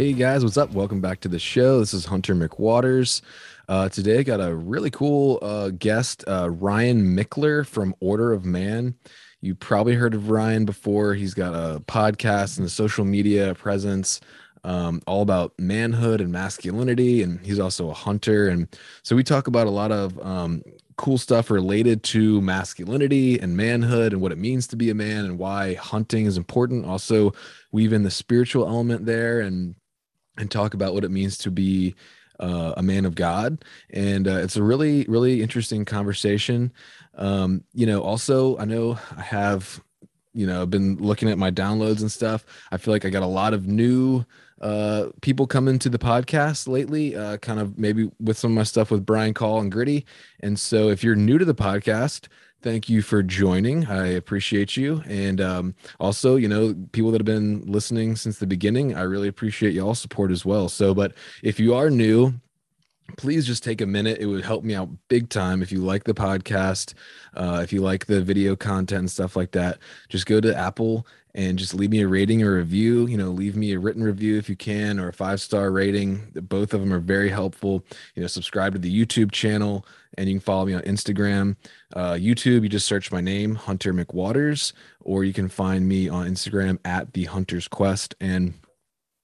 Hey guys, what's up? Welcome back to the show. This is Hunter McWaters. Uh, today I got a really cool uh, guest, uh, Ryan Michler from Order of Man. You probably heard of Ryan before. He's got a podcast and a social media presence um, all about manhood and masculinity. And he's also a hunter. And so we talk about a lot of um, cool stuff related to masculinity and manhood and what it means to be a man and why hunting is important. Also, weave in the spiritual element there and and talk about what it means to be uh, a man of God. And uh, it's a really, really interesting conversation. Um, you know, also, I know I have, you know, been looking at my downloads and stuff. I feel like I got a lot of new uh, people coming to the podcast lately, uh, kind of maybe with some of my stuff with Brian Call and Gritty. And so if you're new to the podcast, thank you for joining. I appreciate you. And um, also, you know, people that have been listening since the beginning, I really appreciate y'all support as well. So, but if you are new, please just take a minute. It would help me out big time if you like the podcast, uh, if you like the video content and stuff like that. Just go to Apple and just leave me a rating or review. You know, leave me a written review if you can, or a five star rating. Both of them are very helpful. You know, subscribe to the YouTube channel, and you can follow me on Instagram. Uh, YouTube, you just search my name, Hunter McWaters, or you can find me on Instagram at the Hunter's Quest. And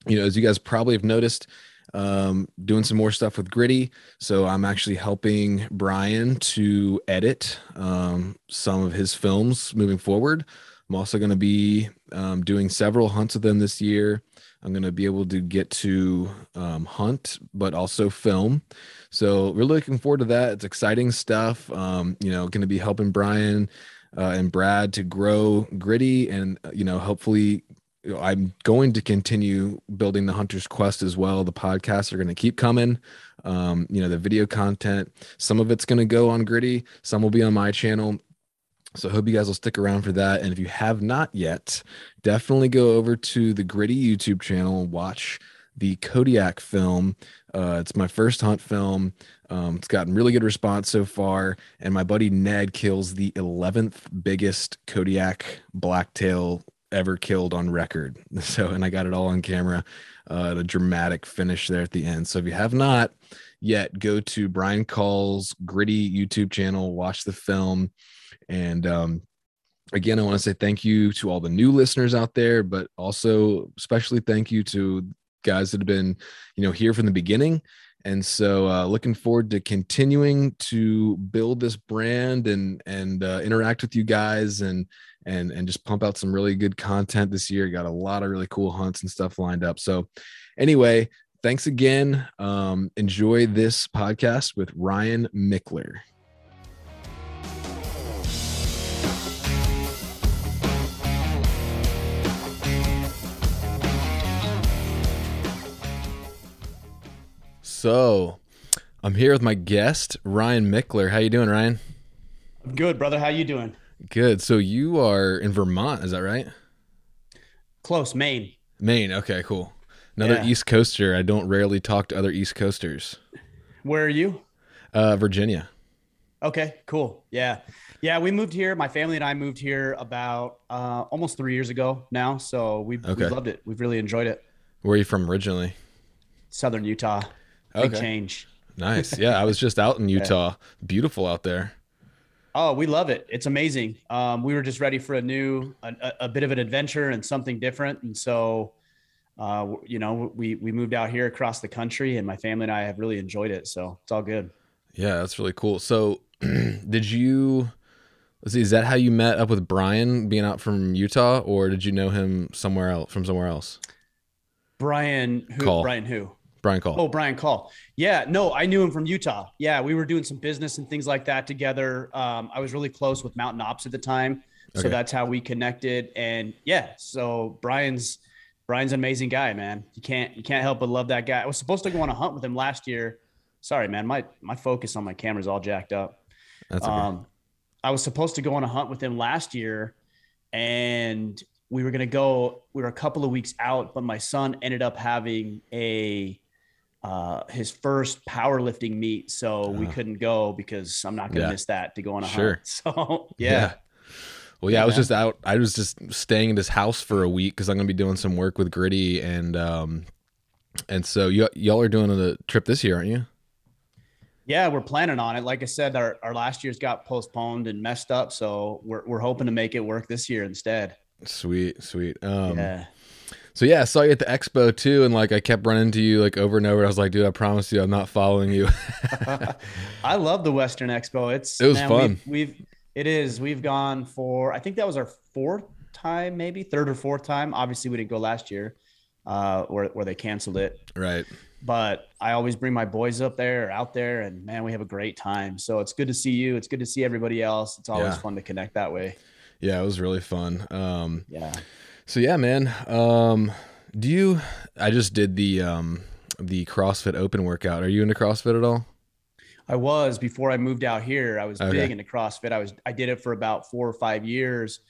you know, as you guys probably have noticed, um, doing some more stuff with Gritty. So I'm actually helping Brian to edit um, some of his films moving forward. I'm also going to be um, doing several hunts with them this year. I'm going to be able to get to um, hunt, but also film. So really looking forward to that. It's exciting stuff. Um, you know, going to be helping Brian uh, and Brad to grow gritty and, uh, you know, hopefully I'm going to continue building the Hunter's Quest as well. The podcasts are going to keep coming. Um, you know, the video content, some of it's going to go on Gritty, some will be on my channel. So I hope you guys will stick around for that. And if you have not yet, definitely go over to the Gritty YouTube channel and watch the Kodiak film. Uh, it's my first hunt film. Um, it's gotten really good response so far. And my buddy Ned kills the 11th biggest Kodiak blacktail ever killed on record. So, and I got it all on camera, uh, the dramatic finish there at the end. So if you have not yet, go to Brian Call's Gritty YouTube channel, watch the film. And um, again, I want to say thank you to all the new listeners out there, but also especially thank you to guys that have been, you know, here from the beginning. And so, uh, looking forward to continuing to build this brand and and uh, interact with you guys and and and just pump out some really good content this year. Got a lot of really cool hunts and stuff lined up. So, anyway, thanks again. Um, enjoy this podcast with Ryan Michler. So, I'm here with my guest Ryan Michler. How you doing, Ryan? Good, brother. How you doing? Good. So you are in Vermont, is that right? Close, Maine. Maine. Okay, cool. Another yeah. East Coaster. I don't rarely talk to other East Coasters. Where are you? Uh, Virginia. Okay, cool. Yeah. Yeah, we moved here. My family and I moved here about uh, almost three years ago now. So we've, okay. we've loved it. We've really enjoyed it. Where are you from originally? Southern Utah. Big change. Nice. Yeah, I was just out in Utah. yeah. Beautiful out there. Oh, we love it. It's amazing. Um, we were just ready for a new, a, a, bit of an adventure and something different. And so, uh, you know, we, we moved out here across the country and my family and I have really enjoyed it. So it's all good. Yeah, that's really cool. So did you, let's see, is that how you met up with Brian being out from Utah or did you know him somewhere else from somewhere else? Brian, who, Call. Brian, who? Brian Call. Oh, Brian Call. Yeah, no, I knew him from Utah. Yeah, we were doing some business and things like that together. Um, I was really close with Mountain Ops at the time, so okay. that's how we connected. And yeah, so Brian's Brian's an amazing guy, man. You can't you can't help but love that guy. I was supposed to go on a hunt with him last year. Sorry, man, my my focus on my camera's all jacked up. That's okay. Um, I was supposed to go on a hunt with him last year, and we were gonna go. We were a couple of weeks out, but my son ended up having a uh, his first powerlifting meet, so uh, we uh-huh. couldn't go because I'm not to yeah. miss that to go on a sure. hunt. So yeah. yeah. Well, yeah, yeah, I was just out. I was just staying in his house for a week because I'm to be doing some work with Gritty, and um, And so y- y'all are doing a trip this year, aren't you? Yeah, we're planning on it. Like I said, our, our last year's got postponed and messed up. So we're, we're hoping to make it work this year instead. Sweet, sweet. Um, yeah. So yeah, I saw you at the expo too, and like I kept running to you like over and over. I was like, dude, I promise you, I'm not following you. I love the Western Expo. It's it was man, fun. We've, we've it is. We've gone for I think that was our fourth time, maybe third or fourth time. Obviously, we didn't go last year, uh, where where they canceled it. Right. But I always bring my boys up there, or out there, and man, we have a great time. So it's good to see you. It's good to see everybody else. It's always yeah. fun to connect that way. Yeah, it was really fun. Um, yeah. So yeah, man. Um, do you? I just did the um, the CrossFit Open workout. Are you into CrossFit at all? I was before I moved out here. I was okay. big into CrossFit. I was I did it for about four or five years.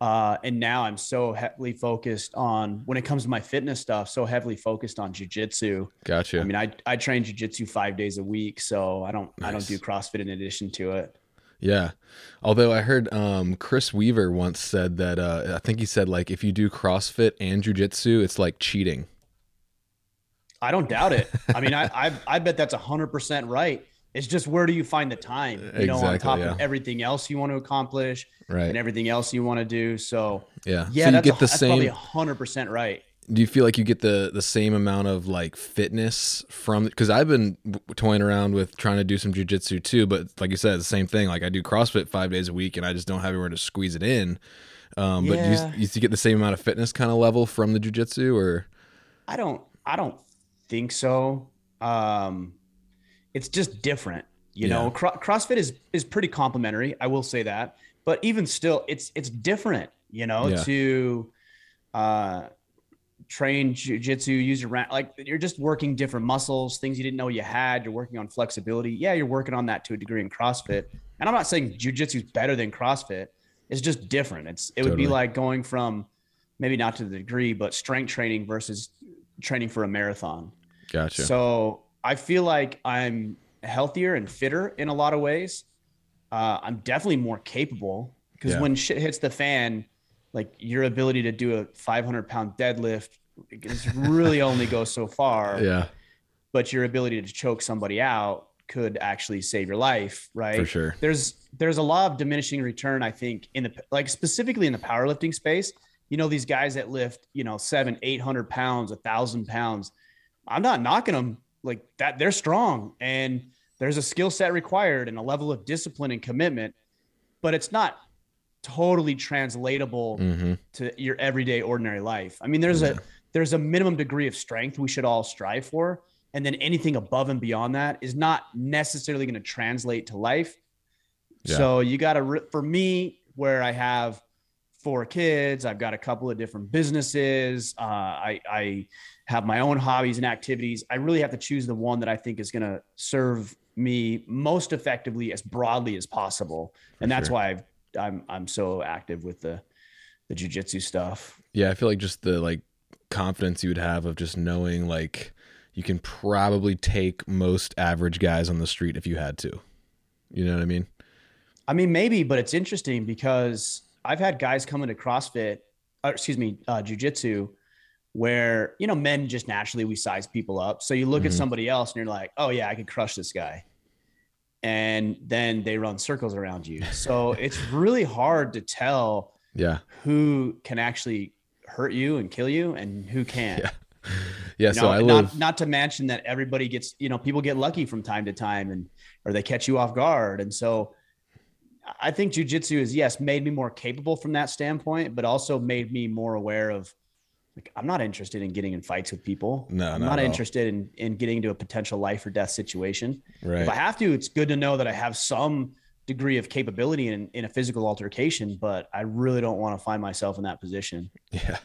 Uh, and now I'm so heavily focused on when it comes to my fitness stuff, so heavily focused on jujitsu. Gotcha. I mean, I, I train jujitsu five days a week, so I don't nice. I don't do CrossFit in addition to it. Yeah. Although I heard um, Chris Weaver once said that uh, I think he said like if you do CrossFit and jujitsu, it's like cheating. I don't doubt it. I mean, I, I I bet that's hundred percent right. It's just where do you find the time? You exactly, know, on top yeah. of everything else you want to accomplish, right, and everything else you want to do. So yeah, yeah, so you get the a, same. hundred percent right. Do you feel like you get the the same amount of like fitness from? Because I've been toying around with trying to do some jujitsu too, but like you said, the same thing. Like I do CrossFit five days a week, and I just don't have anywhere to squeeze it in. Um, yeah. But you, you get the same amount of fitness kind of level from the jujitsu, or I don't, I don't think so. Um, it's just different. You yeah. know, Cro- CrossFit is is pretty complimentary. I will say that, but even still, it's it's different. You know, yeah. to uh, train jujitsu, use your like you're just working different muscles, things you didn't know you had. You're working on flexibility. Yeah, you're working on that to a degree in CrossFit. And I'm not saying jujitsu is better than CrossFit. It's just different. It's it totally. would be like going from maybe not to the degree, but strength training versus training for a marathon. Gotcha. So I feel like I'm healthier and fitter in a lot of ways. Uh, I'm definitely more capable because yeah. when shit hits the fan, like your ability to do a 500 pound deadlift is really only goes so far. Yeah. But your ability to choke somebody out could actually save your life, right? For sure. There's there's a lot of diminishing return, I think, in the like specifically in the powerlifting space. You know, these guys that lift, you know, seven, eight hundred pounds, a thousand pounds. I'm not knocking them like that. They're strong and there's a skill set required and a level of discipline and commitment, but it's not totally translatable mm-hmm. to your everyday ordinary life. I mean, there's yeah. a there's a minimum degree of strength we should all strive for, and then anything above and beyond that is not necessarily going to translate to life. Yeah. So you got to re- for me where I have four kids, I've got a couple of different businesses, uh, I I have my own hobbies and activities. I really have to choose the one that I think is going to serve me most effectively as broadly as possible. For and that's sure. why I've, I'm I'm so active with the the jujitsu stuff. Yeah, I feel like just the like confidence you would have of just knowing like you can probably take most average guys on the street if you had to. You know what I mean? I mean, maybe, but it's interesting because I've had guys come into CrossFit, or uh, excuse me, uh, jujitsu, where you know men just naturally we size people up so you look mm-hmm. at somebody else and you're like oh yeah i could crush this guy and then they run circles around you so it's really hard to tell yeah who can actually hurt you and kill you and who can't yeah yeah you know, so i not, live not to mention that everybody gets you know people get lucky from time to time and or they catch you off guard and so i think jujitsu is yes made me more capable from that standpoint but also made me more aware of like I'm not interested in getting in fights with people. No, I'm not, not interested in in getting into a potential life or death situation. Right. If I have to, it's good to know that I have some degree of capability in, in a physical altercation, but I really don't want to find myself in that position. Yeah.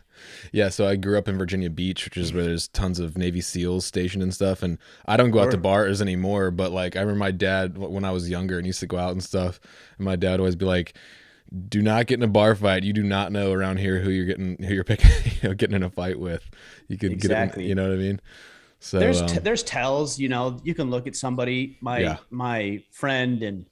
Yeah. So I grew up in Virginia Beach, which is where there's tons of Navy SEALs stationed and stuff. And I don't go out to bars anymore, but like I remember my dad when I was younger and used to go out and stuff. And my dad would always be like, do not get in a bar fight. You do not know around here who you're getting who you're picking, you know, getting in a fight with. You could exactly. get it, you know what I mean? So there's um, t- there's tells, you know, you can look at somebody, my yeah. my friend and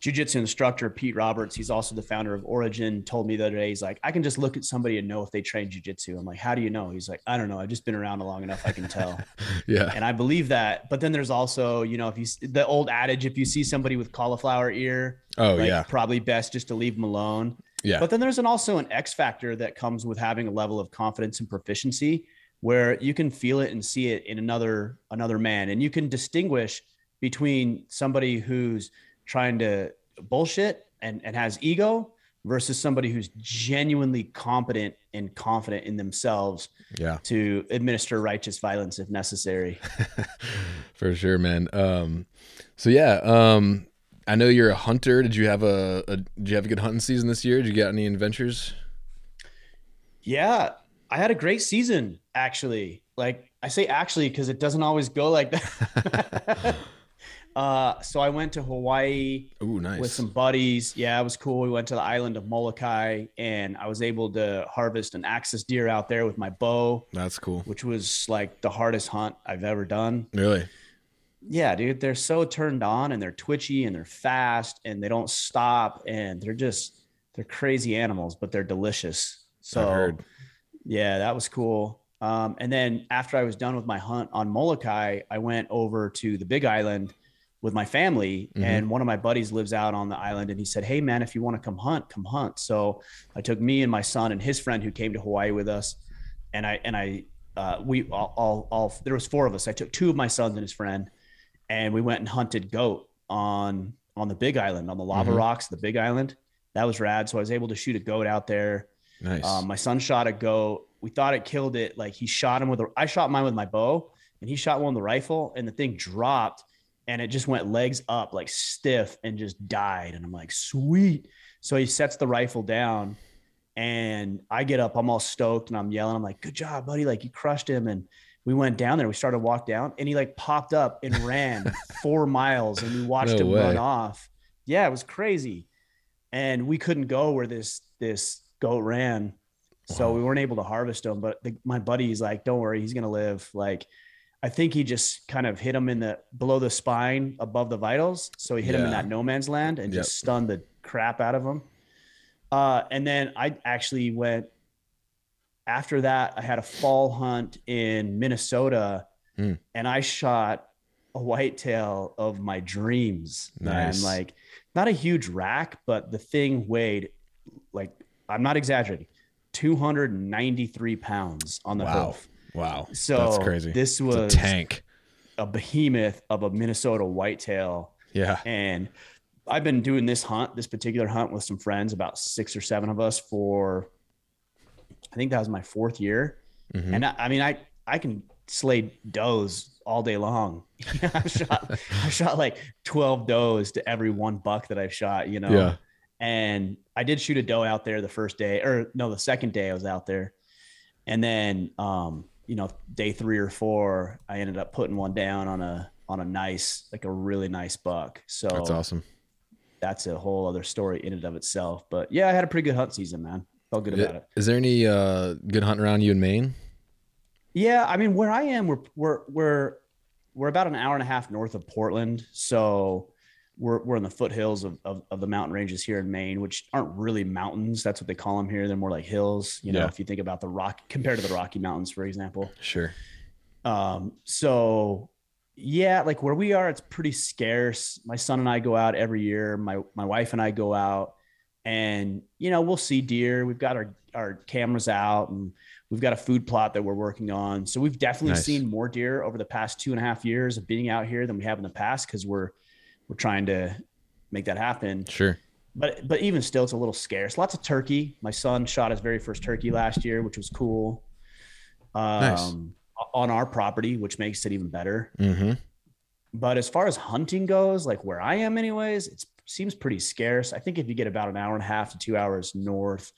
jujitsu instructor Pete Roberts, he's also the founder of Origin, told me the other day, he's like, I can just look at somebody and know if they train jujitsu. I'm like, how do you know? He's like, I don't know. I've just been around long enough. I can tell. yeah. And I believe that. But then there's also, you know, if you the old adage, if you see somebody with cauliflower ear, oh like, yeah, probably best just to leave them alone. Yeah. But then there's an also an X factor that comes with having a level of confidence and proficiency where you can feel it and see it in another another man, and you can distinguish between somebody who's trying to bullshit and, and has ego versus somebody who's genuinely competent and confident in themselves yeah. to administer righteous violence if necessary. For sure man. Um so yeah um i know you're a hunter. Did you have a, a did you have a good hunting season this year? Did you get any adventures? Yeah i had a great season actually. Like i say actually because it doesn't always go like that Uh, so I went to Hawaii Ooh, nice. with some buddies. Yeah, it was cool. We went to the island of Molokai and I was able to harvest an axis deer out there with my bow. That's cool. Which was like the hardest hunt I've ever done. Really? Yeah, dude. They're so turned on and they're twitchy and they're fast and they don't stop and they're just they're crazy animals, but they're delicious. So yeah, that was cool. Um, and then after I was done with my hunt on Molokai, I went over to the Big Island with my family mm-hmm. and one of my buddies lives out on the island and he said hey man if you want to come hunt come hunt. So i took me and my son and his friend who came to hawaii with us and i and i uh, we all, all, all there was four of us. I took two of my sons and his friend and we went and hunted goat on on the big island on the lava mm-hmm. rocks the big island. That was rad. So i was able to shoot a goat out there. Nice. Um, my son shot a goat. We thought it killed it. Like he shot him with a i shot mine with my bow and he shot one with the rifle and the thing dropped and it just went legs up like stiff and just died. And i'm like sweet. So he sets the rifle down and i get up i'm all stoked and i'm yelling. I'm like good job buddy. Like you crushed him. And we went down there. We started to walk down and he like popped up and ran four miles and we watched no him way. run off. Yeah it was crazy. And we couldn't go where this this goat ran. So wow. we weren't able to harvest him but the, my buddy's like don't worry. He's gonna live. Like I think he just kind of hit him in the below the spine above the vitals. So he hit yeah. him in that no man's land and yep. just stunned the crap out of him. Uh, and then I actually went after that. I had a fall hunt in Minnesota mm. and I shot a whitetail of my dreams. Nice. And like not a huge rack, but the thing weighed like, I'm not exaggerating, 293 pounds on the wow. hoof. Wow. So that's crazy. This was a tank, a behemoth of a Minnesota whitetail. Yeah. And I've been doing this hunt, this particular hunt with some friends, about six or seven of us for, I think that was my fourth year. Mm-hmm. And I, I, mean, I, I can slay does all day long. I shot, I shot like 12 does to every one buck that I've shot, you know? Yeah. And I did shoot a doe out there the first day or no, the second day I was out there. And then, um, you know, day three or four, I ended up putting one down on a on a nice, like a really nice buck. So that's awesome. That's a whole other story in and of itself. But yeah, I had a pretty good hunt season, man. Felt good about it. Is there any uh, good hunt around you in Maine? Yeah, I mean, where I am, we're we're we're we're about an hour and a half north of Portland, so we're, we're in the foothills of, of, of, the mountain ranges here in Maine, which aren't really mountains. That's what they call them here. They're more like hills. You know, yeah. if you think about the rock compared to the Rocky Mountains, for example. Sure. Um, so yeah, like where we are, it's pretty scarce. My son and I go out every year. My my wife and I go out, and you know we'll see deer. We've got our our cameras out, and we've got a food plot that we're working on. So we've definitely nice. seen more deer over the past two and a half years of being out here than we have in the past because we're we're trying to make that happen. Sure. But but even still, it's a little scarce. Lots of turkey. My son shot his very first turkey last year, which was cool. Um, nice. On our property, which makes it even better. Mm-hmm. But as far as hunting goes, like where I am, anyways, it seems pretty scarce. I think if you get about an hour and a half to two hours north,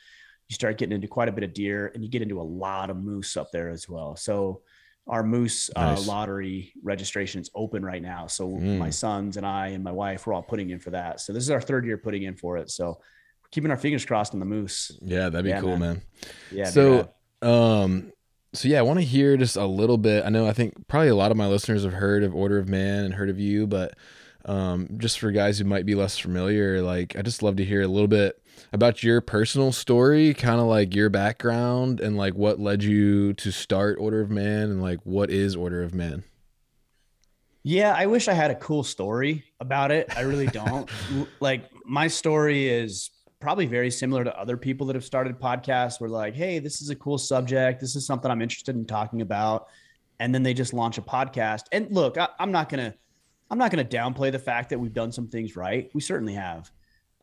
you start getting into quite a bit of deer, and you get into a lot of moose up there as well. So our moose uh, nice. uh, lottery registration is open right now. So mm. my sons and I and my wife we're all putting in for that. So this is our third year putting in for it. So we're keeping our fingers crossed on the moose. Yeah, that'd be yeah, cool, man. man. Yeah. So, um, so yeah, I want to hear just a little bit. I know I think probably a lot of my listeners have heard of Order of Man and heard of you, but um, just for guys who might be less familiar, like I just love to hear a little bit about your personal story, kind of like your background and like what led you to start Order of Man and like what is Order of Man. Yeah, I wish I had a cool story about it. I really don't. like my story is probably very similar to other people that have started podcasts where like, hey, this is a cool subject. This is something I'm interested in talking about. And then they just launch a podcast. And look, I, I'm not gonna I'm not gonna downplay the fact that we've done some things right. We certainly have.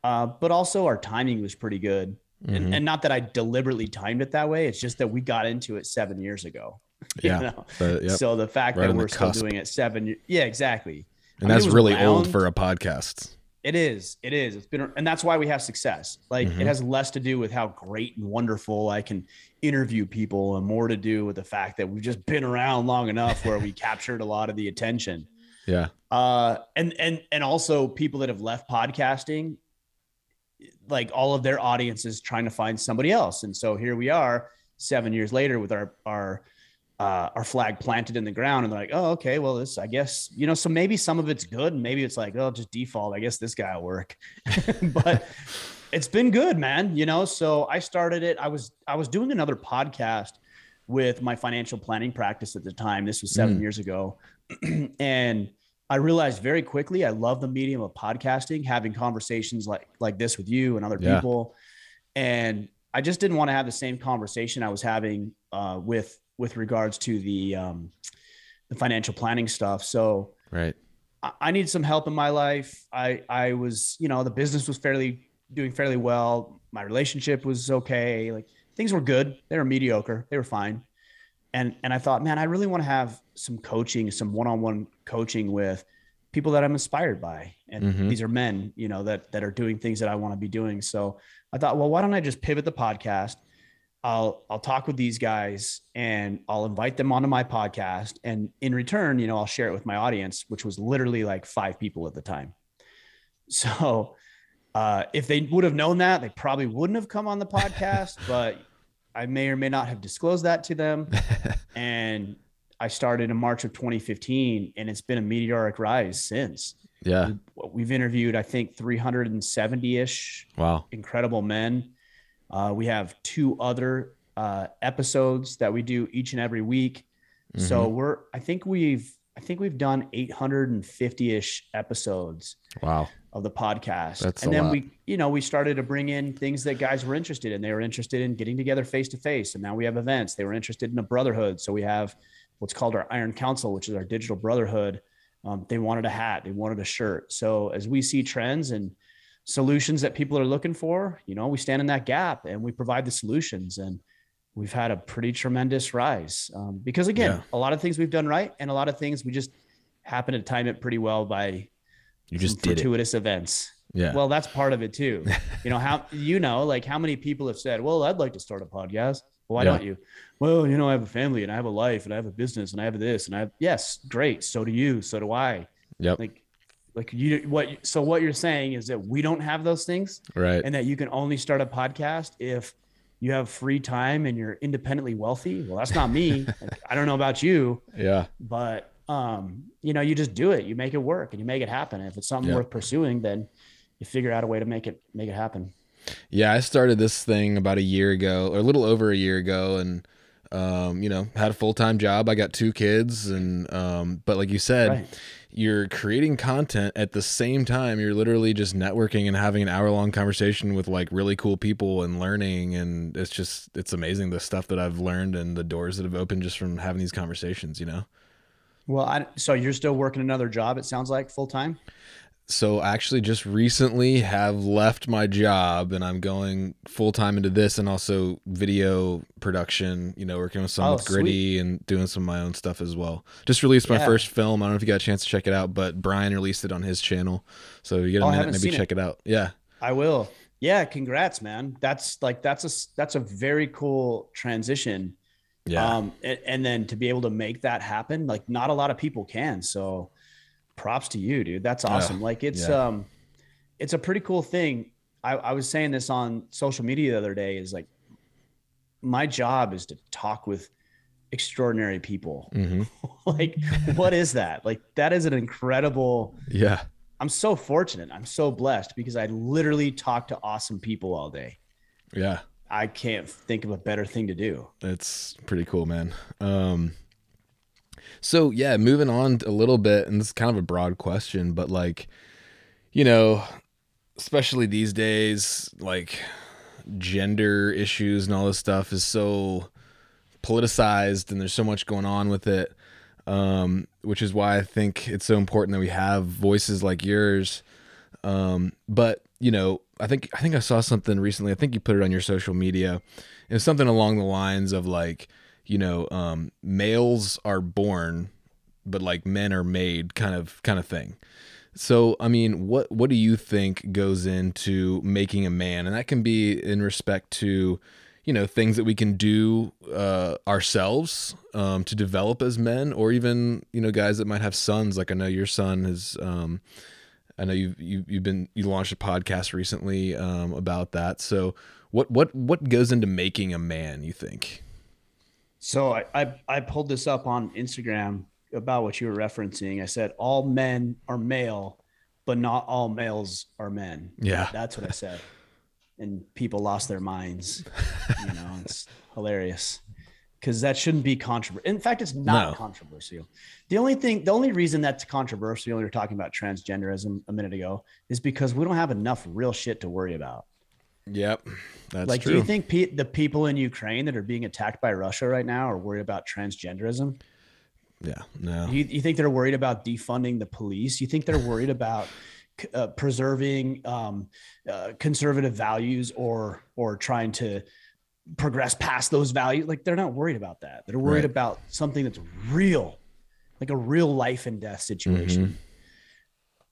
Uh, but also our timing was pretty good. Mm-hmm. And, and not that I deliberately timed it that way. It's just that we got into it seven years ago. Yeah. yep. So the fact right that we're still doing it seven, yeah, exactly. And I mean, that's really around, old for a podcast. It is. It is. It's been, and that's why we have success. Like mm-hmm. it has less to do with how great and wonderful I can interview people, and more to do with the fact that we've just been around long enough where we captured a lot of the attention. Yeah. Uh, and and and also people that have left podcasting, like all of their audiences trying to find somebody else, and so here we are, seven years later with our our uh, our flag planted in the ground and they're like, oh, okay, well, this, I guess, you know, so maybe some of it's good and maybe it's like, oh, just default. I guess this guy will work. but it's been good, man. You know, so I started it. I was, I was doing another podcast with my financial planning practice at the time. This was seven mm. years ago. and I realized very quickly, I love the medium of podcasting, having conversations like, like this with you and other yeah. people. And I just didn't want to have the same conversation I was having uh, with with regards to the um, the financial planning stuff. So right, I, I need some help in my life. I I was you know the business was fairly doing fairly well. My relationship was okay. Like things were good. They were mediocre. They were fine. And and I thought, man, I really want to have some coaching, some one-on-one coaching with people that I'm inspired by. And mm-hmm. these are men, you know, that that are doing things that I want to be doing. So I thought, well, why don't I just pivot the podcast? I'll I'll talk with these guys and I'll invite them onto my podcast and in return, you know, I'll share it with my audience, which was literally like five people at the time. So uh, if they would have known that, they probably wouldn't have come on the podcast, but I may or may not have disclosed that to them. and I started in March of 2015 and it's been a meteoric rise since. Yeah. We've interviewed, I think, 370 ish. Wow. Incredible men uh, we have two other uh, episodes that we do each and every week. Mm-hmm. So we're, I think we've, I think we've done 850 ish episodes. Wow. Of the podcast. That's and then lot. we, you know, we started to bring in things that guys were interested in. They were interested in getting together face to face. And now we have events. They were interested in a brotherhood. So we have what's called our Iron Council, which is our digital brotherhood. Um, they wanted a hat, they wanted a shirt. So as we see trends and solutions that people are looking for, you know, we stand in that gap and we provide the solutions. And we've had a pretty tremendous rise um, because, again, yeah. a lot of things we've done right and a lot of things we just happen to time it pretty well by you just did fortuitous it. events. Yeah. Well, that's part of it too. you know, how, you know, like how many people have said, well, I'd like to start a podcast. Well, why yeah. don't you? Well, you know, I have a family and I have a life and I have a business and I have this and I have, yes, great. So do you. So do I. Yep. Like like you what so what you're saying is that we don't have those things right and that you can only start a podcast if you have free time and you're independently wealthy well that's not me like, i don't know about you yeah but um you know you just do it you make it work and you make it happen if it's something yeah. worth pursuing then you figure out a way to make it make it happen yeah i started this thing about a year ago or a little over a year ago and um, you know, had a full time job. I got two kids, and um, but like you said, right you're creating content at the same time you're literally just networking and having an hour long conversation with like really cool people and learning and it's just it's amazing the stuff that I've learned and the doors that have opened just from having these conversations, you know. Well, I, so you're still working another job it sounds like full time? so I actually just recently have left my job and I'm going full time into this and also video production, you know, working with some oh, with Gritty sweet. and doing some of my own stuff as well. Just released my yeah. first film. I don't know if you got a chance to check it out, but Brian released it on his channel. So you get a oh, minute, maybe check it. it out. Yeah. I will. Yeah, congrats, man. That's like that's a that's a very cool transition. Yeah. Um and, and then to be able to make that happen, like not a lot of people can. So props to you, dude. That's awesome. like it's yeah. um it's a pretty cool thing. I, I was saying this on social media the other day is like my job is to talk with extraordinary people. Mm-hmm. like, what is that? Like, that is an incredible, yeah, I'm so fortunate. I'm so blessed because I literally talk to awesome people all day. Yeah. I can't think of a better thing to do. That's pretty cool, man. Um, so yeah, moving on a little bit, and this is kind of a broad question, but like, you know, especially these days, like gender issues and all this stuff is so politicized, and there's so much going on with it. Um, which is why I think it's so important that we have voices like yours. Um, but you know, I think I think I saw something recently. I think you put it on your social media. It was something along the lines of like, you know, um, males are born, but like men are made, kind of kind of thing. So, I mean, what what do you think goes into making a man? And that can be in respect to, you know, things that we can do uh, ourselves um, to develop as men, or even you know, guys that might have sons. Like I know your son is. Um, I know you've you, you've been you launched a podcast recently um, about that. So what what what goes into making a man? You think? So I, I I pulled this up on Instagram about what you were referencing. I said all men are male, but not all males are men. Yeah, that's what I said, and people lost their minds. you know, it's hilarious because that shouldn't be controversial. In fact, it's not no. controversial. The only thing, the only reason that's controversial, we were talking about transgenderism a minute ago, is because we don't have enough real shit to worry about. Yep, that's like. True. Do you think pe- the people in Ukraine that are being attacked by Russia right now are worried about transgenderism? Yeah, no. You, you think they're worried about defunding the police? You think they're worried about uh, preserving um, uh, conservative values or or trying to progress past those values. Like they're not worried about that. They're worried right. about something that's real, like a real life and death situation. Mm-hmm.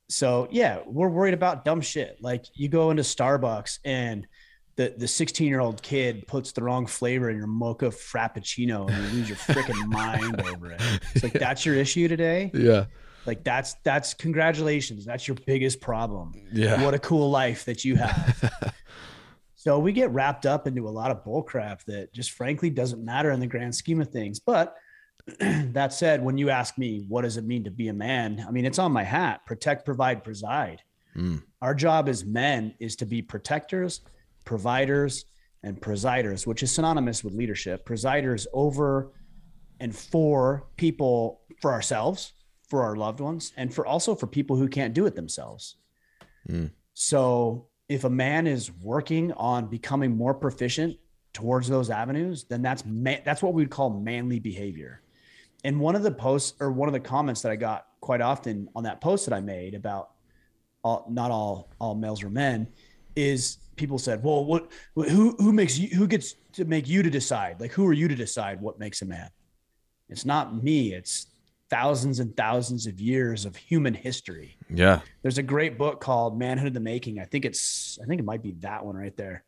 So yeah, we're worried about dumb shit. Like you go into Starbucks and the the 16 year old kid puts the wrong flavor in your mocha frappuccino and you lose your freaking mind over it. It's like yeah. that's your issue today. Yeah. Like that's that's congratulations. That's your biggest problem. Yeah. What a cool life that you have. So we get wrapped up into a lot of bullcrap that just frankly doesn't matter in the grand scheme of things. But that said, when you ask me, what does it mean to be a man? I mean, it's on my hat protect, provide, preside. Mm. Our job as men is to be protectors, providers, and presiders, which is synonymous with leadership. Presiders over and for people, for ourselves, for our loved ones, and for also for people who can't do it themselves. Mm. So if a man is working on becoming more proficient towards those avenues, then that's that's what we would call manly behavior. And one of the posts or one of the comments that I got quite often on that post that I made about all, not all all males are men is people said, "Well, what who who makes you who gets to make you to decide? Like who are you to decide what makes a man?" It's not me, it's thousands and thousands of years of human history. Yeah. There's a great book called Manhood in the Making. I think it's, I think it might be that one right there.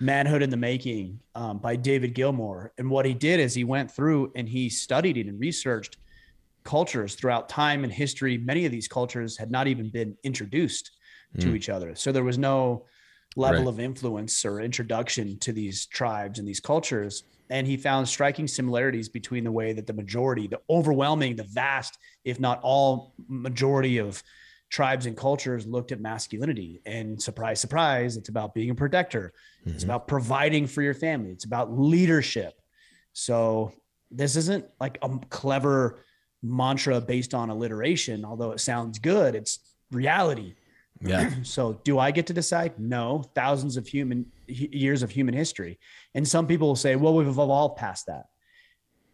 Manhood in the Making um, by David Gilmore. And what he did is he went through and he studied it and researched cultures throughout time and history. Many of these cultures had not even been introduced to mm. each other. So there was no level right. of influence or introduction to these tribes and these cultures and he found striking similarities between the way that the majority, the overwhelming, the vast, if not all majority of tribes and cultures looked at masculinity. And surprise, surprise, it's about being a protector. Mm-hmm. It's about providing for your family. It's about leadership. So this isn't like a clever mantra based on alliteration, although it sounds good. It's reality. Yeah. so do I get to decide? No. Thousands of human years of human history. And some people will say, well, we've evolved past that.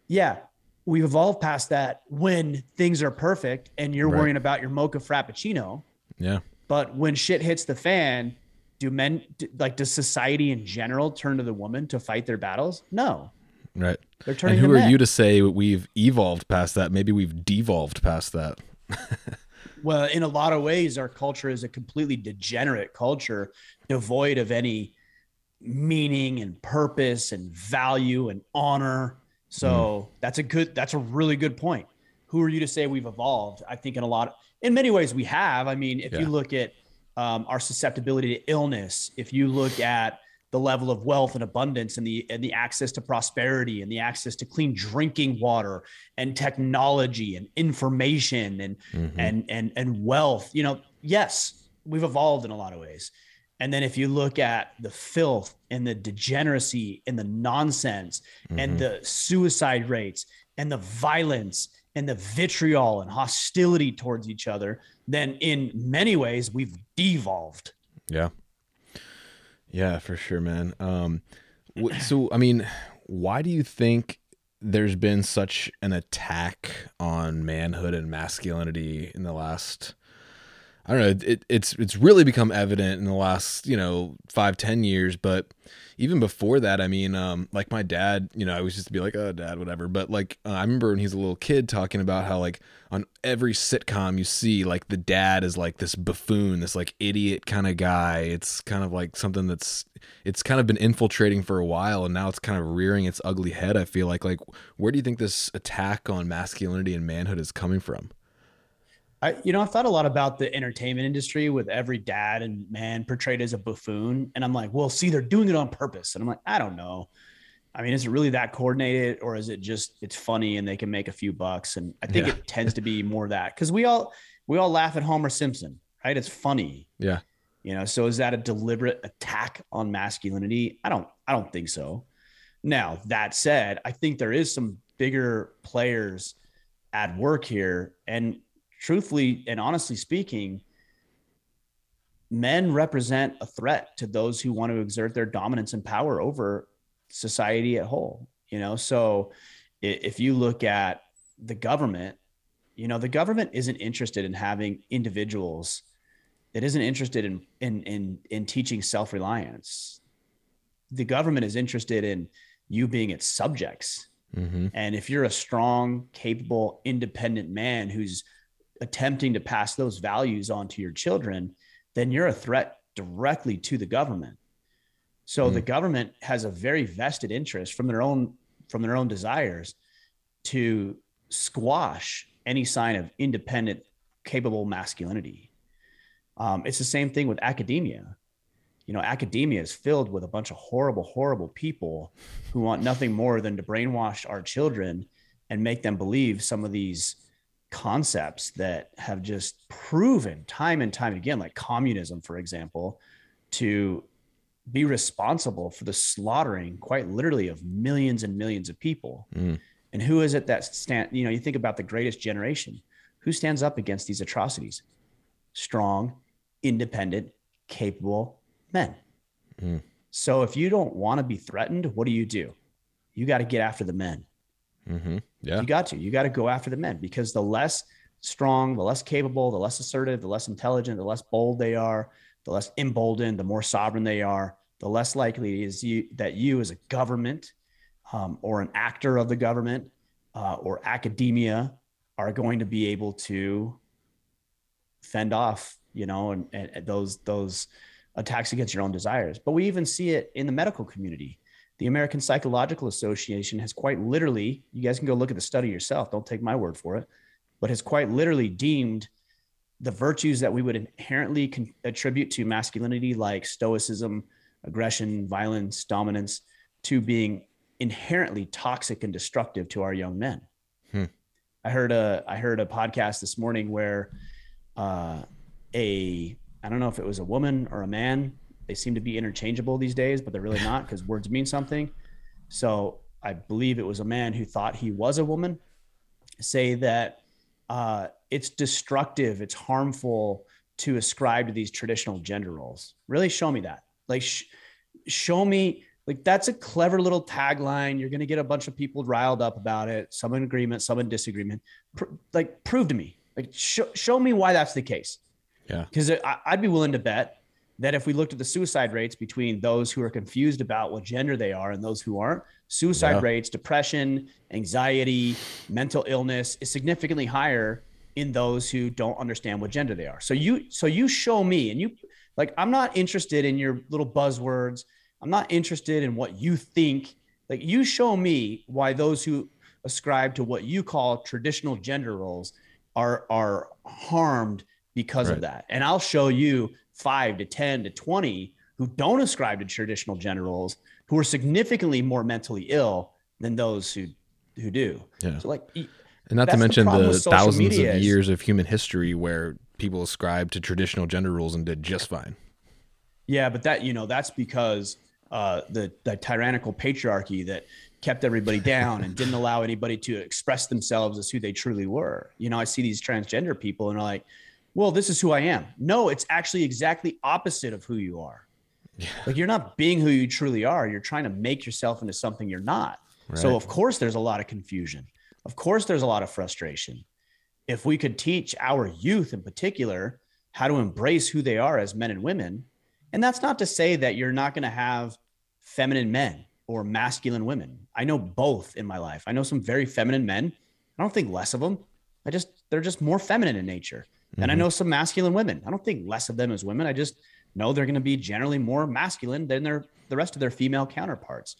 Yeah, we've evolved past that when things are perfect and you're right. worrying about your mocha frappuccino. Yeah. But when shit hits the fan, do men like does society in general turn to the woman to fight their battles? No. Right. They're turning. And who are men. you to say we've evolved past that? Maybe we've devolved past that. well, in a lot of ways, our culture is a completely degenerate culture, devoid of any meaning and purpose and value and honor. So mm. that's a good, that's a really good point. Who are you to say we've evolved? I think in a lot, of, in many ways we have. I mean, if yeah. you look at um, our susceptibility to illness, if you look at the level of wealth and abundance and the and the access to prosperity and the access to clean drinking water and technology and information and mm-hmm. and and and wealth you know yes, we've evolved in a lot of ways. And then if you look at the filth and the degeneracy and the nonsense mm-hmm. and the suicide rates and the violence and the vitriol and hostility towards each other, then in many ways we've devolved. Yeah. Yeah, for sure, man. Um, so, I mean, why do you think there's been such an attack on manhood and masculinity in the last I don't know. It, it's it's really become evident in the last you know five ten years, but even before that, I mean, um, like my dad, you know, I was just to be like, oh, dad, whatever. But like, uh, I remember when he was a little kid talking about how like on every sitcom you see, like the dad is like this buffoon, this like idiot kind of guy. It's kind of like something that's it's kind of been infiltrating for a while, and now it's kind of rearing its ugly head. I feel like like where do you think this attack on masculinity and manhood is coming from? I, you know, I've thought a lot about the entertainment industry with every dad and man portrayed as a buffoon. And I'm like, well, see, they're doing it on purpose. And I'm like, I don't know. I mean, is it really that coordinated or is it just it's funny and they can make a few bucks? And I think yeah. it tends to be more that because we all we all laugh at Homer Simpson, right? It's funny. Yeah. You know, so is that a deliberate attack on masculinity? I don't I don't think so. Now, that said, I think there is some bigger players at work here. And truthfully and honestly speaking, men represent a threat to those who want to exert their dominance and power over society at whole. You know, so if you look at the government, you know, the government isn't interested in having individuals It isn't interested in in in in teaching self-reliance. The government is interested in you being its subjects. Mm-hmm. And if you're a strong, capable, independent man who's attempting to pass those values on to your children, then you're a threat directly to the government. So mm. the government has a very vested interest from their own from their own desires to squash any sign of independent, capable masculinity. Um, it's the same thing with academia. You know, academia is filled with a bunch of horrible, horrible people who want nothing more than to brainwash our children and make them believe some of these concepts that have just proven time and time again, like communism, for example, to be responsible for the slaughtering, quite literally, of millions and millions of people. Mm. And who is it that stand? You know, you think about the greatest generation. Who stands up against these atrocities? Strong, independent, capable men. Mm. So if you don't want to be threatened, what do you do? You got to get after the men. Mm-hmm. Yeah. You got to. You got to go after the men because the less strong, the less capable, the less assertive, the less intelligent, the less bold they are, the less emboldened, the more sovereign they are, the less likely is you that you as a government um, or an actor of the government uh, or academia are going to be able to fend off, you know, and, and those those attacks against your own desires. But we even see it in the medical community the American Psychological Association has quite literally, you guys can go look at the study yourself, don't take my word for it, but has quite literally deemed the virtues that we would inherently con- attribute to masculinity, like stoicism, aggression, violence, dominance, to being inherently toxic and destructive to our young men. Hmm. I heard a I heard a podcast this morning where uh, a I don't know if it was a woman or a man they seem to be interchangeable these days, but they're really not because words mean something. So I believe it was a man who thought he was a woman say that uh, it's destructive, it's harmful to ascribe to these traditional gender roles. Really show me that. Like, sh- show me, like, that's a clever little tagline. You're going to get a bunch of people riled up about it, some in agreement, some in disagreement. Pr- like, prove to me, like, sh- show me why that's the case. Yeah. Because I'd be willing to bet that if we looked at the suicide rates between those who are confused about what gender they are and those who aren't, suicide yeah. rates, depression, anxiety, mental illness is significantly higher in those who don't understand what gender they are. So you so you show me and you like I'm not interested in your little buzzwords. I'm not interested in what you think. Like you show me why those who ascribe to what you call traditional gender roles are are harmed because right. of that. And I'll show you five to 10 to 20 who don't ascribe to traditional gender roles who are significantly more mentally ill than those who who do. Yeah. So like and not to mention the, the thousands of years of human history where people ascribed to traditional gender roles and did just fine. Yeah, but that you know that's because uh, the the tyrannical patriarchy that kept everybody down and didn't allow anybody to express themselves as who they truly were. You know, I see these transgender people and are like, "Well, this is who I am." No, it's actually exactly opposite of who you are. Yeah. Like you're not being who you truly are. You're trying to make yourself into something you're not. Right. So of course there's a lot of confusion. Of course there's a lot of frustration. If we could teach our youth in particular how to embrace who they are as men and women, and that's not to say that you're not going to have feminine men or masculine women. I know both in my life. I know some very feminine men. I don't think less of them. I just they're just more feminine in nature. Mm-hmm. And I mm-hmm. know some masculine women. I don't think less of them as women. I just know they're going to be generally more masculine than their the rest of their female counterparts.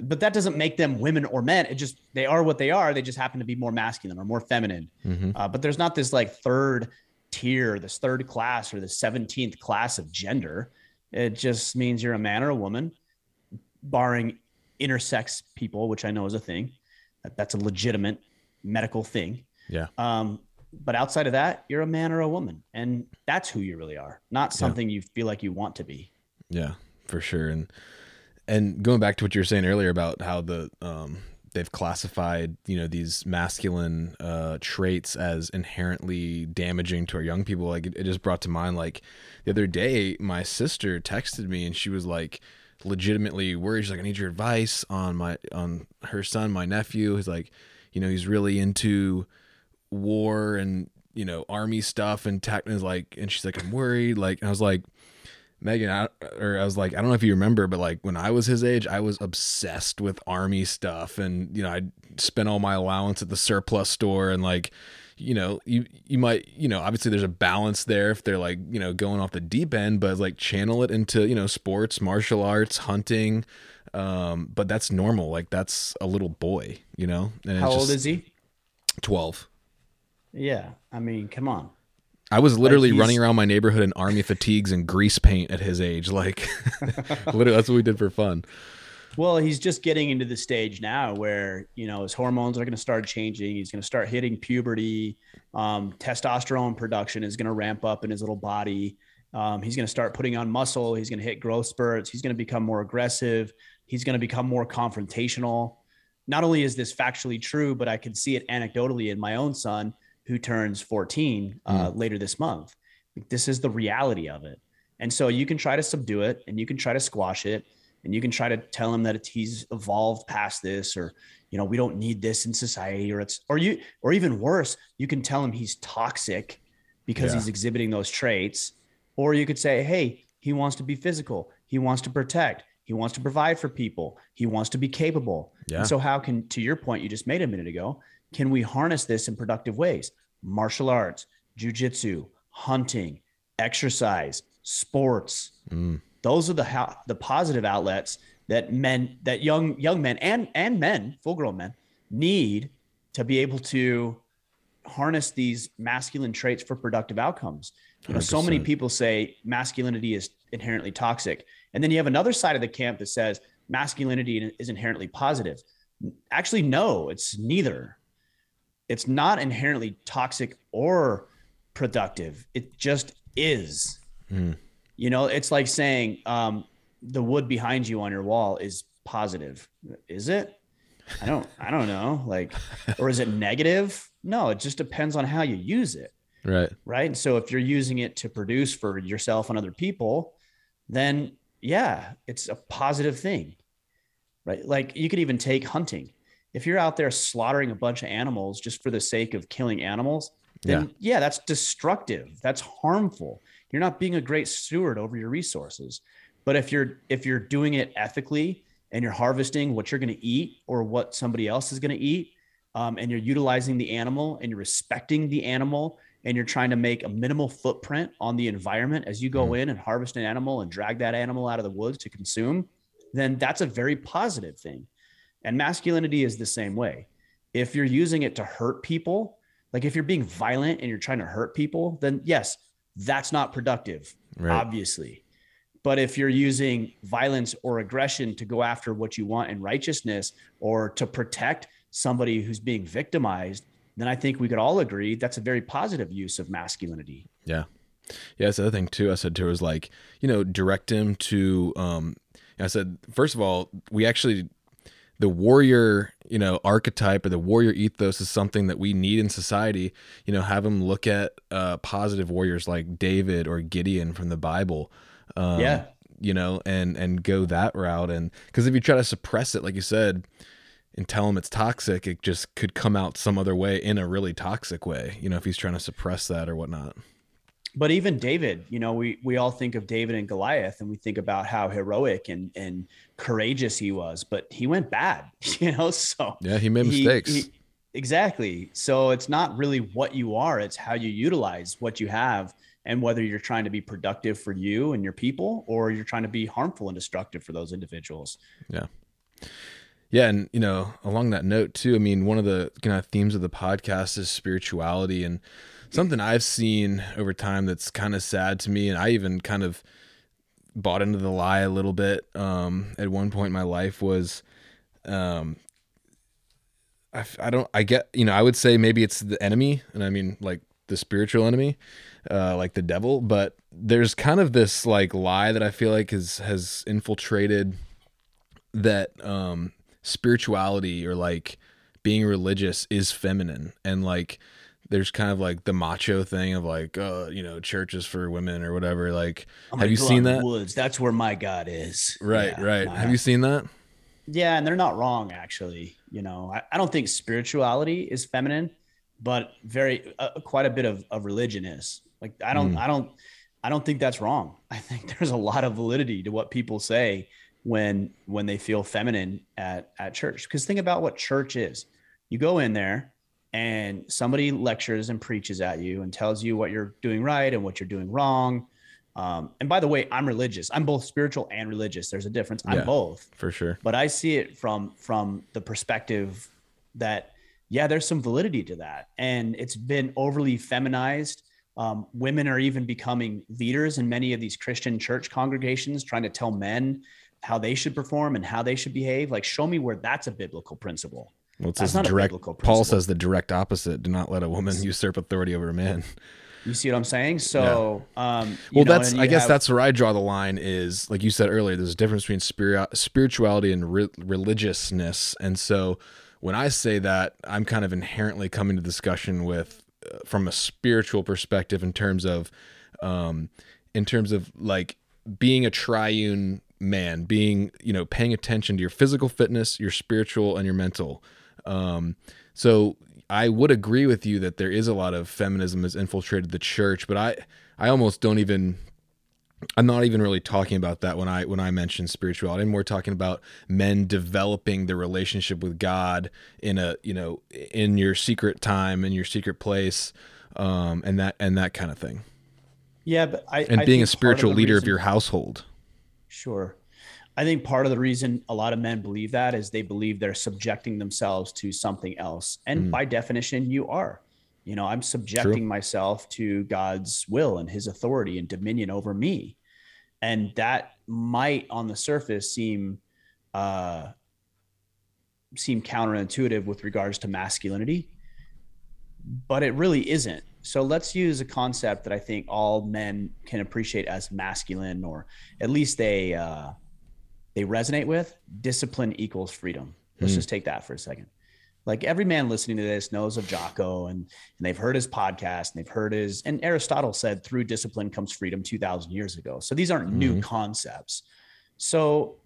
But that doesn't make them women or men. It just they are what they are. They just happen to be more masculine or more feminine. Mm-hmm. Uh, but there's not this like third tier, this third class or the 17th class of gender. It just means you're a man or a woman, barring intersex people, which I know is a thing. That's a legitimate medical thing. Yeah. Um, but outside of that, you're a man or a woman, and that's who you really are, not something yeah. you feel like you want to be. Yeah, for sure. And and going back to what you were saying earlier about how the um, they've classified you know these masculine uh, traits as inherently damaging to our young people like it, it, just brought to mind like the other day my sister texted me and she was like legitimately worried she's like i need your advice on my on her son my nephew he's like you know he's really into war and you know army stuff and tech is like and she's like i'm worried like i was like Megan, I, or I was like, I don't know if you remember, but like when I was his age, I was obsessed with army stuff, and you know, I spent all my allowance at the surplus store, and like, you know, you you might, you know, obviously there's a balance there if they're like, you know, going off the deep end, but like channel it into you know sports, martial arts, hunting, um, but that's normal. Like that's a little boy, you know. And How old is he? Twelve. Yeah, I mean, come on. I was literally like running around my neighborhood in army fatigues and grease paint at his age. Like, literally, that's what we did for fun. Well, he's just getting into the stage now where you know his hormones are going to start changing. He's going to start hitting puberty. Um, testosterone production is going to ramp up in his little body. Um, he's going to start putting on muscle. He's going to hit growth spurts. He's going to become more aggressive. He's going to become more confrontational. Not only is this factually true, but I can see it anecdotally in my own son who turns 14 uh, mm. later this month. This is the reality of it. And so you can try to subdue it and you can try to squash it and you can try to tell him that he's evolved past this or you know we don't need this in society or it's or you or even worse you can tell him he's toxic because yeah. he's exhibiting those traits or you could say hey he wants to be physical he wants to protect he wants to provide for people he wants to be capable yeah. and so how can to your point you just made a minute ago can we harness this in productive ways? Martial arts, jujitsu, hunting, exercise, sports. Mm. Those are the the positive outlets that men, that young young men and and men, full grown men, need to be able to harness these masculine traits for productive outcomes. You know, 100%. so many people say masculinity is inherently toxic, and then you have another side of the camp that says masculinity is inherently positive. Actually, no, it's neither it's not inherently toxic or productive. It just is. Mm. You know, it's like saying um, the wood behind you on your wall is positive. Is it? I don't. I don't know. Like, or is it negative? No, it just depends on how you use it. Right. Right. And so if you're using it to produce for yourself and other people, then yeah, it's a positive thing. Right. Like you could even take hunting if you're out there slaughtering a bunch of animals just for the sake of killing animals, then yeah, yeah that's destructive. That's harmful. You're not being a great steward over your resources. But if you're if you're doing it ethically and you're harvesting what you're going to eat or what somebody else is going to eat, um, and you're utilizing the animal and you're respecting the animal and you're trying to make a minimal footprint on the environment as you go mm. in and harvest an animal and drag that animal out of the woods to consume, then that's a very positive thing. And masculinity is the same way. If you're using it to hurt people, like if you're being violent and you're trying to hurt people, then yes, that's not productive, right. obviously. But if you're using violence or aggression to go after what you want in righteousness or to protect somebody who's being victimized, then I think we could all agree that's a very positive use of masculinity. Yeah. Yeah, that's the other thing too. I said to her was like, you know, direct him to um I said, first of all, we actually the warrior, you know, archetype or the warrior ethos is something that we need in society. You know, have them look at uh, positive warriors like David or Gideon from the Bible. Um, yeah. You know, and and go that route, and because if you try to suppress it, like you said, and tell him it's toxic, it just could come out some other way in a really toxic way. You know, if he's trying to suppress that or whatnot but even David, you know, we we all think of David and Goliath, and we think about how heroic and and courageous he was, but he went bad, you know. So yeah, he made mistakes. He, exactly. So it's not really what you are; it's how you utilize what you have, and whether you're trying to be productive for you and your people, or you're trying to be harmful and destructive for those individuals. Yeah. Yeah, and you know, along that note too, I mean, one of the kind of themes of the podcast is spirituality and something I've seen over time that's kind of sad to me, and I even kind of bought into the lie a little bit um, at one point in my life was um, I, I don't I get you know I would say maybe it's the enemy and I mean like the spiritual enemy uh, like the devil but there's kind of this like lie that I feel like is has infiltrated that um, spirituality or like being religious is feminine and like there's kind of like the macho thing of like uh you know churches for women or whatever like have you seen that? woods that's where my god is. Right yeah, right. have you seen that? Yeah and they're not wrong actually you know. I, I don't think spirituality is feminine but very uh, quite a bit of, of religion is. Like i don't mm. i don't i don't think that's wrong. I think there's a lot of validity to what people say when when they feel feminine at at church. Because think about what church is. You go in there and somebody lectures and preaches at you and tells you what you're doing right and what you're doing wrong. Um, and by the way, I'm religious. I'm both spiritual and religious. There's a difference. I'm yeah, both for sure. But I see it from from the perspective that yeah, there's some validity to that, and it's been overly feminized. Um, women are even becoming leaders in many of these Christian church congregations, trying to tell men how they should perform and how they should behave. Like, show me where that's a biblical principle. Well, it's not direct. Paul says the direct opposite: do not let a woman usurp authority over a man. You see what I'm saying? So, yeah. um, well, know, that's I guess have... that's where I draw the line. Is like you said earlier, there's a difference between spirit, spirituality and re- religiousness, and so when I say that, I'm kind of inherently coming to discussion with uh, from a spiritual perspective in terms of, um, in terms of like being a triune man, being you know paying attention to your physical fitness, your spiritual, and your mental um, so I would agree with you that there is a lot of feminism has infiltrated the church, but I I almost don't even I'm not even really talking about that when I when I mention spirituality. I'm more talking about men developing the relationship with God in a you know in your secret time in your secret place, um, and that and that kind of thing. Yeah, but I and I being a spiritual of leader reason, of your household. Sure, I think part of the reason a lot of men believe that is they believe they're subjecting themselves to something else. And mm. by definition, you are. You know, I'm subjecting True. myself to God's will and his authority and dominion over me. And that might on the surface seem uh seem counterintuitive with regards to masculinity, but it really isn't. So let's use a concept that I think all men can appreciate as masculine, or at least they uh, they resonate with, discipline equals freedom. Let's mm. just take that for a second. Like every man listening to this knows of Jocko and, and they've heard his podcast and they've heard his, and Aristotle said through discipline comes freedom 2000 years ago. So these aren't mm. new hmm. concepts. So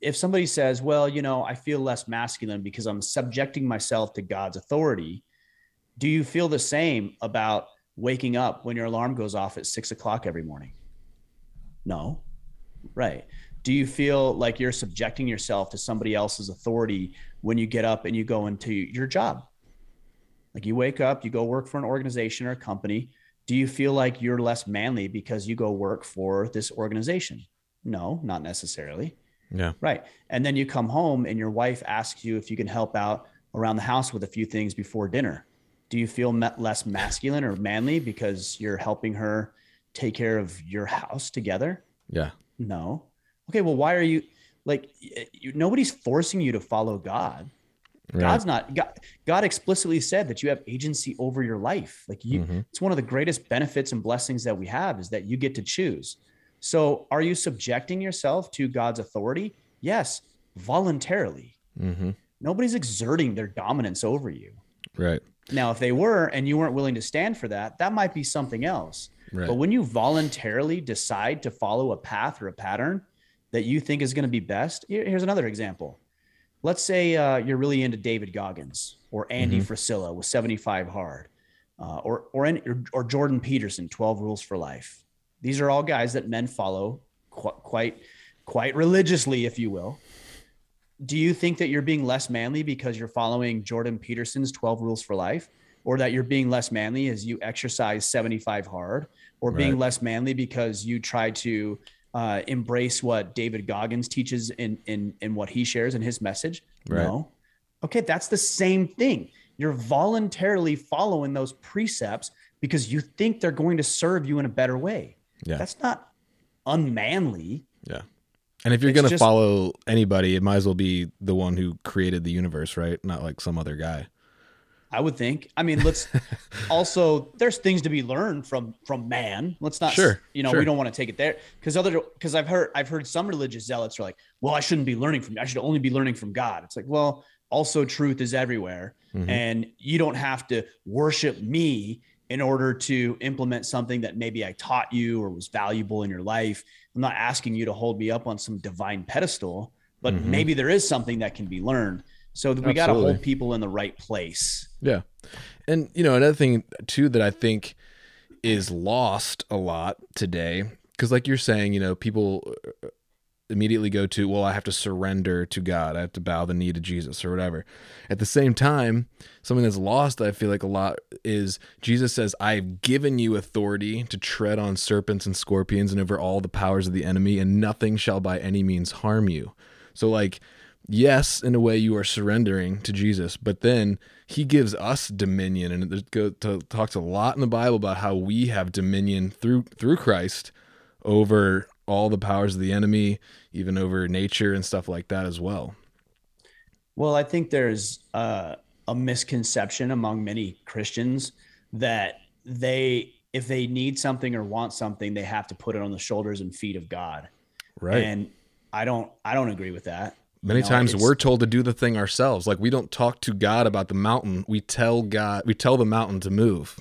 if somebody says, well, you know, I feel less masculine because I'm subjecting myself to God's authority, do you feel the same about waking up when your alarm goes off at six o'clock every morning? No. Right do you feel like you're subjecting yourself to somebody else's authority when you get up and you go into your job? Like you wake up you go work for an organization or a company. Do you feel like you're less manly because you go work for this organization? No not necessarily. Yeah. Right. And then you come home and your wife asks you if you can help out around the house with a few things before dinner. Do you feel less masculine or manly because you're helping her take care of your house together? Yeah. No okay, well, why are you like you, nobody's forcing you to follow God. Right. God's not God, God explicitly said that you have agency over your life. Like you mm-hmm. it's one of the greatest benefits and blessings that we have is that you get to choose. So are you subjecting yourself to God's authority? Yes, voluntarily. Mm-hmm. Nobody's exerting their dominance over you. Right. Now, if they were and you weren't willing to stand for that, that might be something else. Right. But when you voluntarily decide to follow a path or a pattern that you think is going to be best, here's another example. Let's say uh, you're really into David Goggins or Andy mm-hmm. With 75 Hard, uh, or or, or or Jordan Peterson, 12 Rules for Life. These are all guys that men follow qu- quite quite religiously, if you will do you think that you're being less manly because you're following Jordan Peterson's 12 rules for life or that you're being less manly as you exercise 75 hard or right. being less manly because you try to uh, embrace what David Goggins teaches in, in, in what he shares in his message? Right. No. Okay. That's the same thing. You're voluntarily following those precepts because you think they're going to serve you in a better way. Yeah. That's not unmanly. Yeah. And if you're going to follow anybody, it might as well be the one who created the universe, right? Not like some other guy. I would think. I mean, let's also there's things to be learned from from man. Let's not sure, you know, sure. we don't want to take it there because other because I've heard I've heard some religious zealots are like, well, I shouldn't be learning from you. I should only be learning from God. It's like, well, also truth is everywhere. Mm-hmm. And you don't have to worship me in order to implement something that maybe I taught you or was valuable in your life. I'm not asking you to hold me up on some divine pedestal, but mm-hmm. maybe there is something that can be learned. So we got to hold people in the right place. Yeah. And, you know, another thing too that I think is lost a lot today, because like you're saying, you know, people uh, immediately go to, well, I have to surrender to God. I have to bow the knee to Jesus or whatever. At the same time, something that's lost, I feel like a lot, is Jesus says, I've given you authority to tread on serpents and scorpions and over all the powers of the enemy, and nothing shall by any means harm you. So, like, yes, in a way you are surrendering to Jesus, but then he gives us dominion. And it talks a lot in the Bible about how we have dominion through through Christ over all the powers of the enemy, even over nature and stuff like that as well. Well, I think there's uh, a misconception among many Christians that they, if they need something or want something, they have to put it on the shoulders and feet of God. Right. And I don't, I don't agree with that. Many you know, times we're told to do the thing ourselves. Like we don't talk to God about the mountain. We tell God, we tell the mountain to move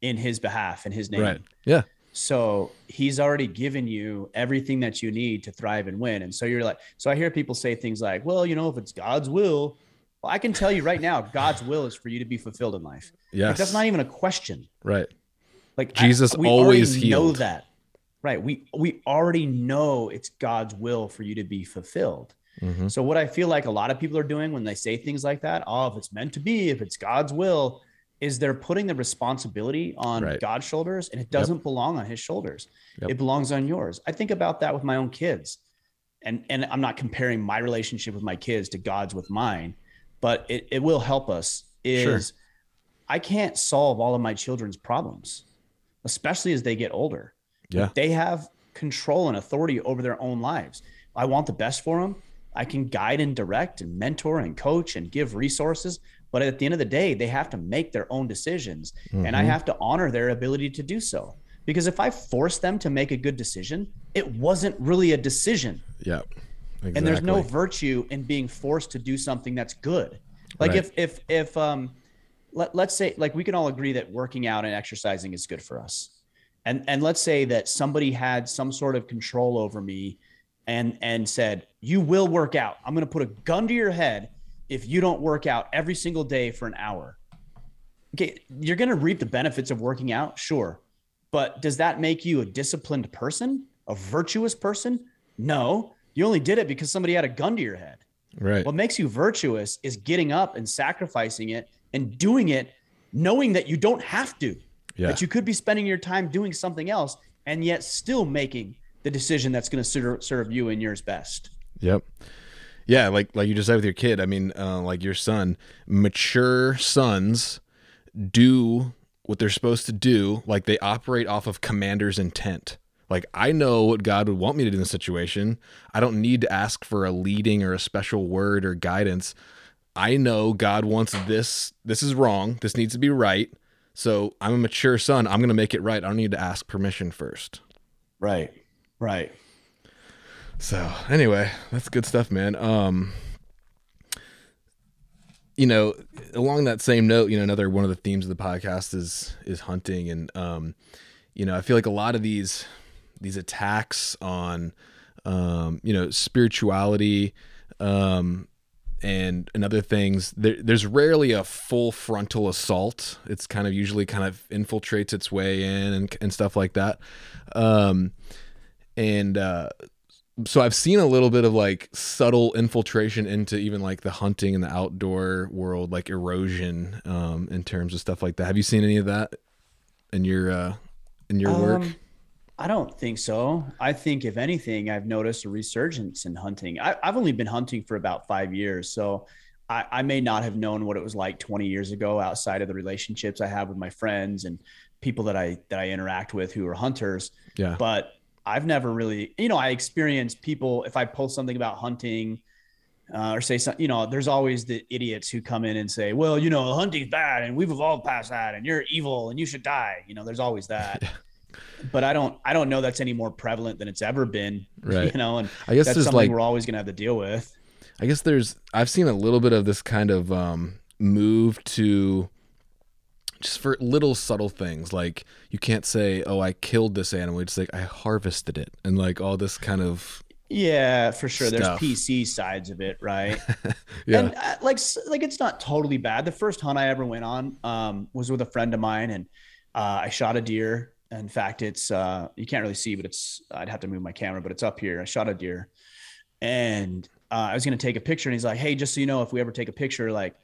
in his behalf, in his name. Right. Yeah. So he's already given you everything that you need to thrive and win. And so you're like, so I hear people say things like, well, you know, if it's God's will, well, I can tell you right now, God's will is for you to be fulfilled in life. Yes. Like, that's not even a question. Right. Like Jesus I, we always healed. know that. Right. We, we already know it's God's will for you to be fulfilled. Mm-hmm. So what I feel like a lot of people are doing when they say things like that, oh, if it's meant to be, if it's God's will, is they're putting the responsibility on right. God's shoulders and it doesn't yep. belong on his shoulders. Yep. It belongs on yours. I think about that with my own kids. And and I'm not comparing my relationship with my kids to God's with mine, but it, it will help us is sure. I can't solve all of my children's problems, especially as they get older. Yeah. They have control and authority over their own lives. I want the best for them. I can guide and direct and mentor and coach and give resources. But at the end of the day, they have to make their own decisions. Mm-hmm. And I mm-hmm. have to honor their ability to do so. Because if I force them to make a good decision, it wasn't really a decision. Yeah. Exactly. And there's no virtue in being forced to do something that's good. Like right. if if if um let, let's say like we can all agree that working out and exercising is good for us. And and let's say that somebody had some sort of control over me and and said, "You will work out. I'm going to put a gun to your head if you don't work out every single day for an hour. Okay, you're going to reap the benefits of working out, sure. But does that make you a disciplined person, a virtuous person? No. You only did it because somebody had a gun to your head. Right. What makes you virtuous is getting up and sacrificing it and doing it knowing that you don't have to. Yeah. That you could be spending your time doing something else and yet still making the decision that's going to serve, serve you and yours best. Yep. Yeah, like like you just said with your kid. I mean, uh, like your son, mature sons do what they're supposed to do. Like they operate off of commander's intent. Like I know what God would want me to do in this situation. I don't need to ask for a leading or a special word or guidance. I know God wants this. This is wrong. This needs to be right. So I'm a mature son. I'm going to make it right. I don't need to ask permission first. Right. Right. So anyway, that's good stuff, man. Um, you know, along that same note, you know, another one of the themes of the podcast is is hunting, and um, you know, I feel like a lot of these these attacks on, um, you know, spirituality, um, and and other things there, there's rarely a full frontal assault it's kind of usually kind of infiltrates its way in and, and stuff like that um and uh so i've seen a little bit of like subtle infiltration into even like the hunting and the outdoor world like erosion um in terms of stuff like that have you seen any of that in your uh in your um, work I don't think so. I think, if anything, I've noticed a resurgence in hunting. I, have only been hunting for about five years. So I, I, may not have known what it was like 20 years ago outside of the relationships I have with my friends and people that I that I interact with who are hunters. Yeah. But I've never really, you know, I experience people if I post something about hunting uh, or say something, you know, there's always the idiots who come in and say, well, you know, hunting's bad and we've evolved past that and you're evil and you should die. You know, there's always that but I don't I don't know that's any more prevalent than it's ever been. Right. You know, and I guess that's something like, we're always gonna have to deal with. I guess there's I've seen a little bit of this kind of um, move to just for little subtle things like you can't say oh i killed this animal. It's like i harvested it. And like all this kind of yeah for sure. Stuff. there's pc sides of it right? Yeah. And uh, like like it's not totally bad. The first hunt i ever went on um, was with a friend of mine and uh, i shot a deer. In fact, it's uh, you can't really see, but it's I'd have to move my camera, but it's up here. I shot a deer, and uh, I was gonna take a picture, and he's like, "Hey, just so you know, if we ever take a picture, like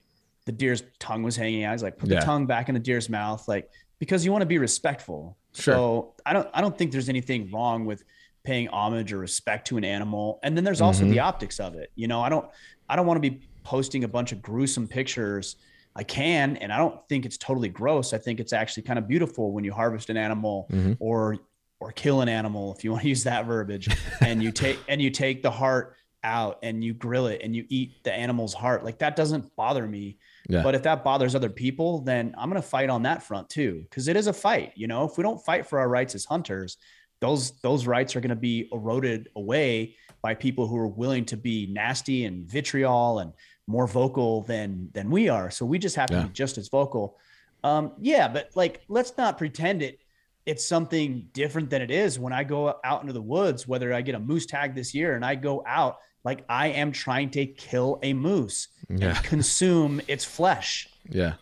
the deer's tongue was hanging out, I was like, put yeah. the tongue back in the deer's mouth, like because you want to be respectful. Sure. So I don't I don't think there's anything wrong with paying homage or respect to an animal. And then there's also mm-hmm. the optics of it. You know, I don't I don't want to be posting a bunch of gruesome pictures I can, and I don't think it's totally gross. I think it's actually kind of beautiful when you harvest an animal mm-hmm. or or kill an animal, if you want to use that verbiage, and you take and you take the heart out and you grill it and you eat the animal's heart. Like that doesn't bother me. Yeah. But if that bothers other people, then I'm going to fight on that front too, because it is a fight. You know, if we don't fight for our rights as hunters, those those rights are going to be eroded away by people who are willing to be nasty and vitriol and more vocal than than we are. So we just have to yeah. be just as vocal. Um, yeah, but like let's not pretend it it's something different than it is when I go out into the woods, whether I get a moose tag this year and I go out like I am trying to kill a moose yeah. and consume its flesh. Yeah.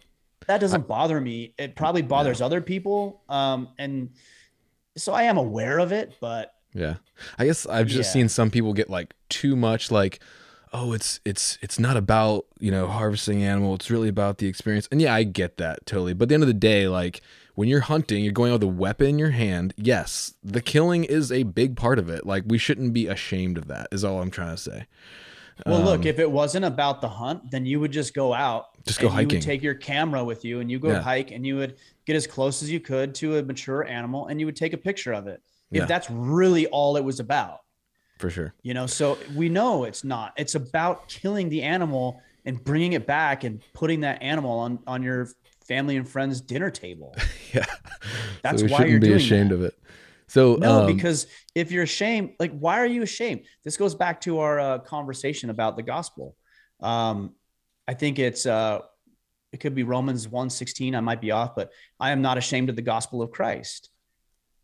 That doesn't I, bother me. It probably bothers yeah. other people. Um, and so I am aware of it, but yeah, I guess I've just yeah. seen some people get like too much like, oh it's it's it's not about you know harvesting animal it's really about the experience and yeah i get that totally but at the end of the day like when you're hunting you're going out with a weapon in your hand yes the killing is a big part of it like we shouldn't be ashamed of that is all i'm trying to say well um, look if it wasn't about the hunt then you would just go out just go hiking You would take your camera with you and you go yeah. hike and you would get as close as you could to a mature animal and you would take a picture of it if yeah. that's really all it was about for sure. You know, so we know it's not. It's about killing the animal and bringing it back and putting that animal on on your family and friends dinner table. yeah, that's so why you're be ashamed that. of it. So no, um, because if you're ashamed, like why are you ashamed? This goes back to our uh, conversation about the gospel. Um, I think it's uh, it could be Romans 1:16. I might be off, but I am not ashamed of the gospel of Christ.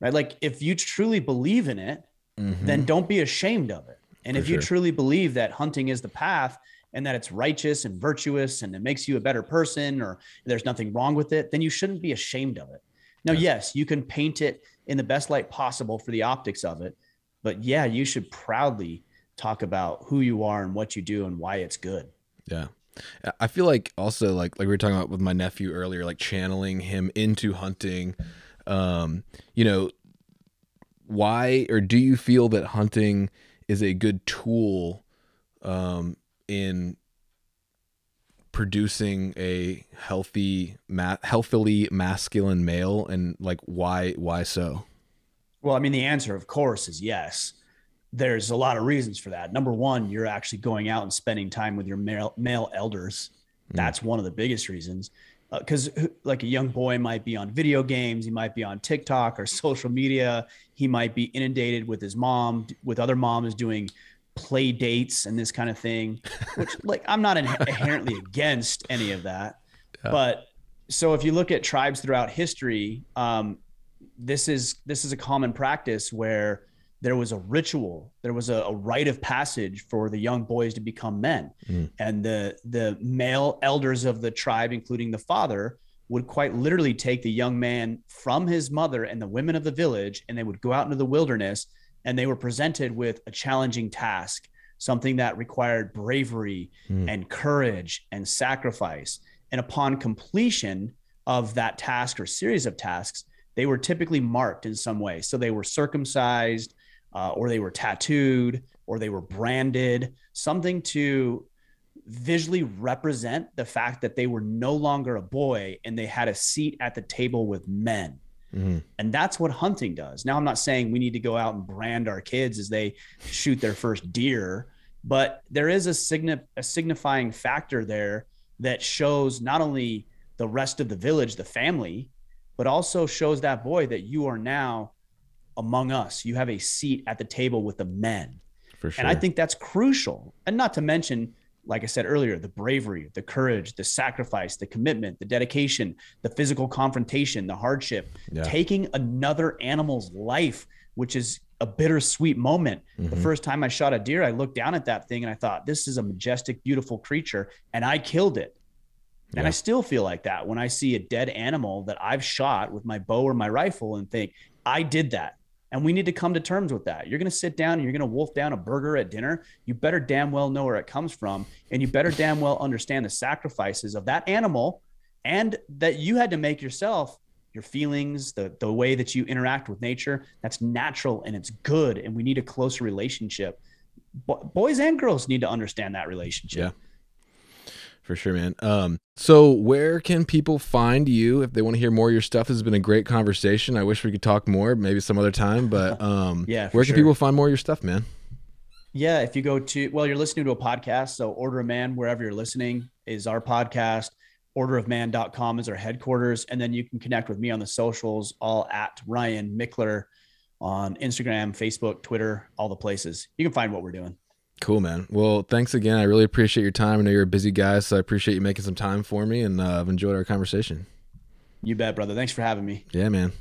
Right? Like if you truly believe in it, mm-hmm. then don't be ashamed of it. And For if you truly believe that hunting is the path and that it's righteous and virtuous and it makes you a better person or there's nothing wrong with it, then you shouldn't be ashamed of it. Now, yes, you can paint it in the best light possible for the optics of it, but yeah, you should proudly talk about who you are and what you do and why it's good. Yeah. I feel like also like like we were talking about with my nephew earlier, like channeling him into hunting. Um, you know, why or do you feel that hunting is a good tool um, in producing a healthy ma- healthily masculine male and like why why so well i mean the answer of course is yes there's a lot of reasons for that. Number one, you're actually going out and spending time with your male, male elders. Mm. That's one of the biggest reasons. Because, uh, like, a young boy might be on video games, he might be on TikTok or social media, he might be inundated with his mom, with other moms doing play dates and this kind of thing, which, like, I'm not inherently against any of that. Yeah. But so if you look at tribes throughout history, um, this is this is a common practice where there was a ritual, there was a, a rite of passage for the young boys to become men, mm. and the the male elders of the tribe, including the father, would quite literally take the young man from his mother and the women of the village, and they would go out into the wilderness, and they were presented with a challenging task, something that required bravery mm. and courage and sacrifice. And upon completion of that task or series of tasks, they were typically marked in some way. So they were circumcised, uh, or they were tattooed, or they were branded, something to visually represent the fact that they were no longer a boy and they had a seat at the table with men. Mm-hmm. And that's what hunting does. Now, I'm not saying we need to go out and brand our kids as they shoot their first deer, but there is a, signi- a signifying factor there that shows not only the rest of the village, the family, but also shows that boy that you are now among us. You have a seat at the table with the men. For sure. And I think that's crucial. And not to mention, like I said earlier, the bravery, the courage, the sacrifice, the commitment, the dedication, the physical confrontation, the hardship, yeah. taking another animal's life, which is a bittersweet moment. Mm-hmm. The first time I shot a deer, I looked down at that thing and I thought, this is a majestic, beautiful creature. And I killed it. Yeah. And I still feel like that when I see a dead animal that I've shot with my bow or my rifle and think, I did that. And we need to come to terms with that. You're going to sit down and you're going to wolf down a burger at dinner. You better damn well know where it comes from. And you better damn well understand the sacrifices of that animal and that you had to make yourself your feelings, the, the way that you interact with nature. That's natural and it's good. And we need a closer relationship. Bo- boys and girls need to understand that relationship. Yeah for sure, man. Um, so where can people find you if they want to hear more of your stuff? This has been a great conversation. I wish we could talk more, maybe some other time. But um, yeah, where can sure. people find more of your stuff, man? Yeah, if you go to well, you're listening to a podcast, so Order of Man, wherever you're listening, is our podcast. Orderofman.com is our headquarters, and then you can connect with me on the socials, all at Ryan Michler on Instagram, Facebook, Twitter, all the places. You can find what we're doing. Cool, man. Well, thanks again. I really appreciate your time. I know you're a busy guy, so I appreciate you making some time for me, and uh, I've enjoyed our conversation. You bet, brother. Thanks for having me. Yeah, man.